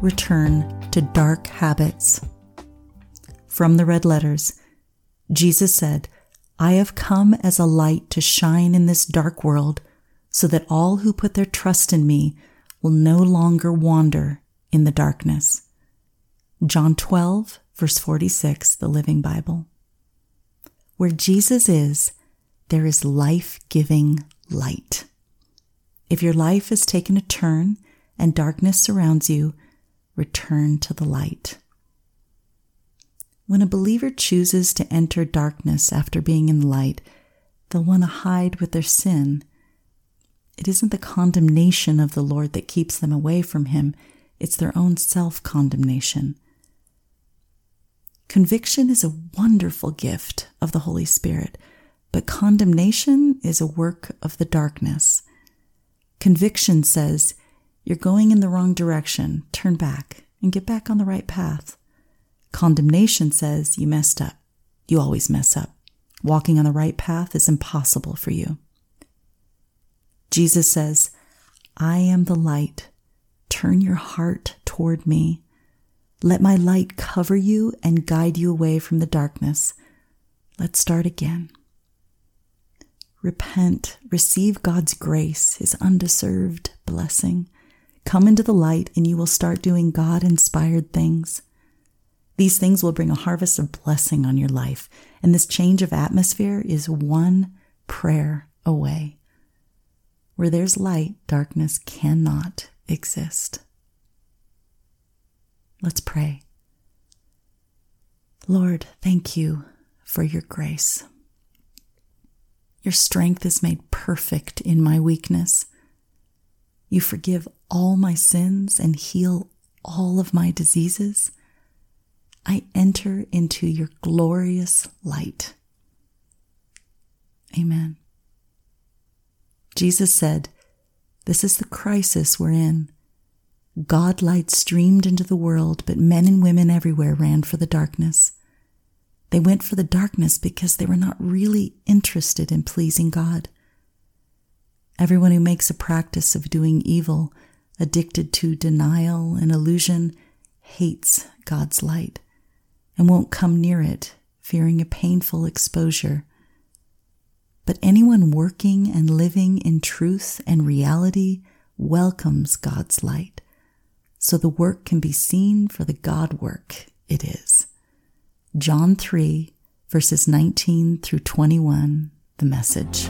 return to dark habits. From the red letters, Jesus said, I have come as a light to shine in this dark world so that all who put their trust in me will no longer wander in the darkness. John 12, verse 46, the Living Bible. Where Jesus is, there is life giving light. If your life has taken a turn and darkness surrounds you, return to the light. When a believer chooses to enter darkness after being in light, they'll want to hide with their sin. It isn't the condemnation of the Lord that keeps them away from Him, it's their own self condemnation. Conviction is a wonderful gift of the Holy Spirit, but condemnation is a work of the darkness. Conviction says, You're going in the wrong direction, turn back and get back on the right path. Condemnation says you messed up. You always mess up. Walking on the right path is impossible for you. Jesus says, I am the light. Turn your heart toward me. Let my light cover you and guide you away from the darkness. Let's start again. Repent, receive God's grace, His undeserved blessing. Come into the light and you will start doing God inspired things. These things will bring a harvest of blessing on your life, and this change of atmosphere is one prayer away. Where there's light, darkness cannot exist. Let's pray. Lord, thank you for your grace. Your strength is made perfect in my weakness. You forgive all my sins and heal all of my diseases. I enter into your glorious light. Amen. Jesus said, This is the crisis we're in. God light streamed into the world, but men and women everywhere ran for the darkness. They went for the darkness because they were not really interested in pleasing God. Everyone who makes a practice of doing evil, addicted to denial and illusion, hates God's light and won't come near it, fearing a painful exposure. But anyone working and living in truth and reality welcomes God's light, so the work can be seen for the God work it is. John 3, verses 19 through 21, the message.